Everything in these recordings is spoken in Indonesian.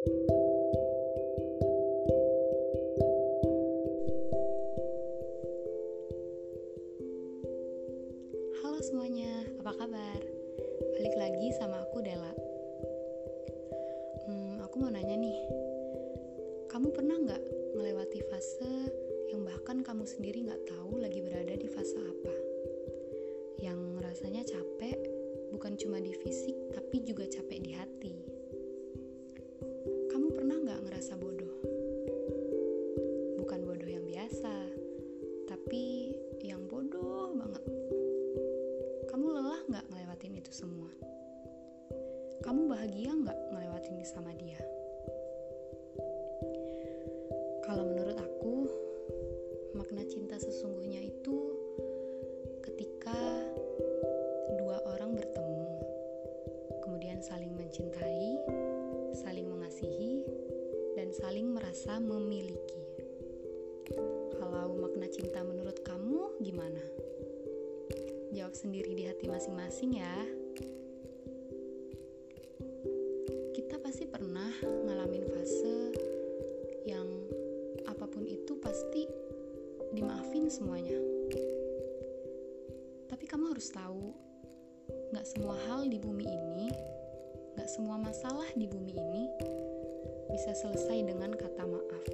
Halo semuanya, apa kabar? Balik lagi sama aku Dela. Hmm, aku mau nanya nih, kamu pernah nggak melewati fase yang bahkan kamu sendiri nggak tahu lagi berada di fase apa? Yang rasanya capek, bukan cuma di fisik, Kamu bahagia nggak ngelewatin sama dia? Kalau menurut aku, makna cinta sesungguhnya itu ketika dua orang bertemu, kemudian saling mencintai, saling mengasihi, dan saling merasa memiliki. Kalau makna cinta menurut kamu gimana? Jawab sendiri di hati masing-masing ya. Semuanya. Tapi kamu harus tahu, gak semua hal di bumi ini, gak semua masalah di bumi ini bisa selesai dengan kata maaf.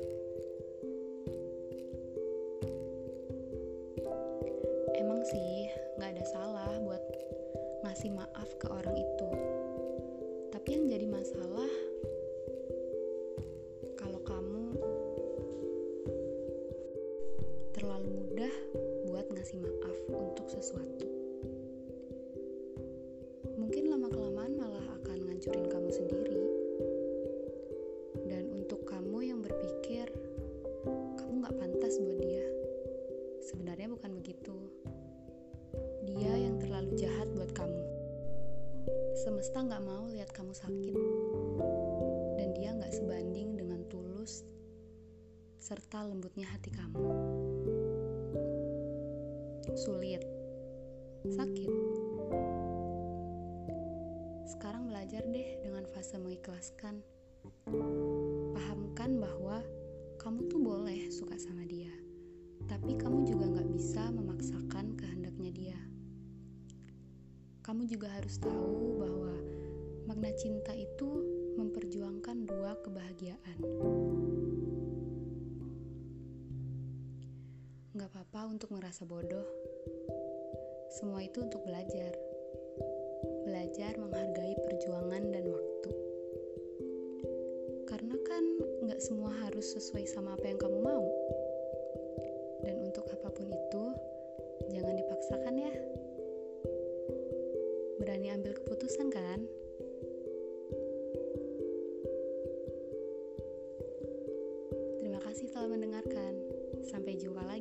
Emang sih gak ada salah buat ngasih maaf ke orang itu. Tapi yang jadi masalah terlalu mudah buat ngasih maaf untuk sesuatu. Mungkin lama-kelamaan malah akan ngancurin kamu sendiri. Dan untuk kamu yang berpikir kamu gak pantas buat dia, sebenarnya bukan begitu. Dia yang terlalu jahat buat kamu. Semesta gak mau lihat kamu sakit, dan dia gak sebanding dengan tulus serta lembutnya hati kamu. Sulit, sakit. Sekarang belajar deh dengan fase mengikhlaskan. Pahamkan bahwa kamu tuh boleh suka sama dia, tapi kamu juga gak bisa memaksakan kehendaknya dia. Kamu juga harus tahu bahwa makna cinta itu memperjuangkan dua kebahagiaan. untuk merasa bodoh. Semua itu untuk belajar. Belajar menghargai perjuangan dan waktu. Karena kan nggak semua harus sesuai sama apa yang kamu mau. Dan untuk apa pun itu, jangan dipaksakan ya. Berani ambil keputusan kan? Terima kasih telah mendengarkan. Sampai jumpa lagi.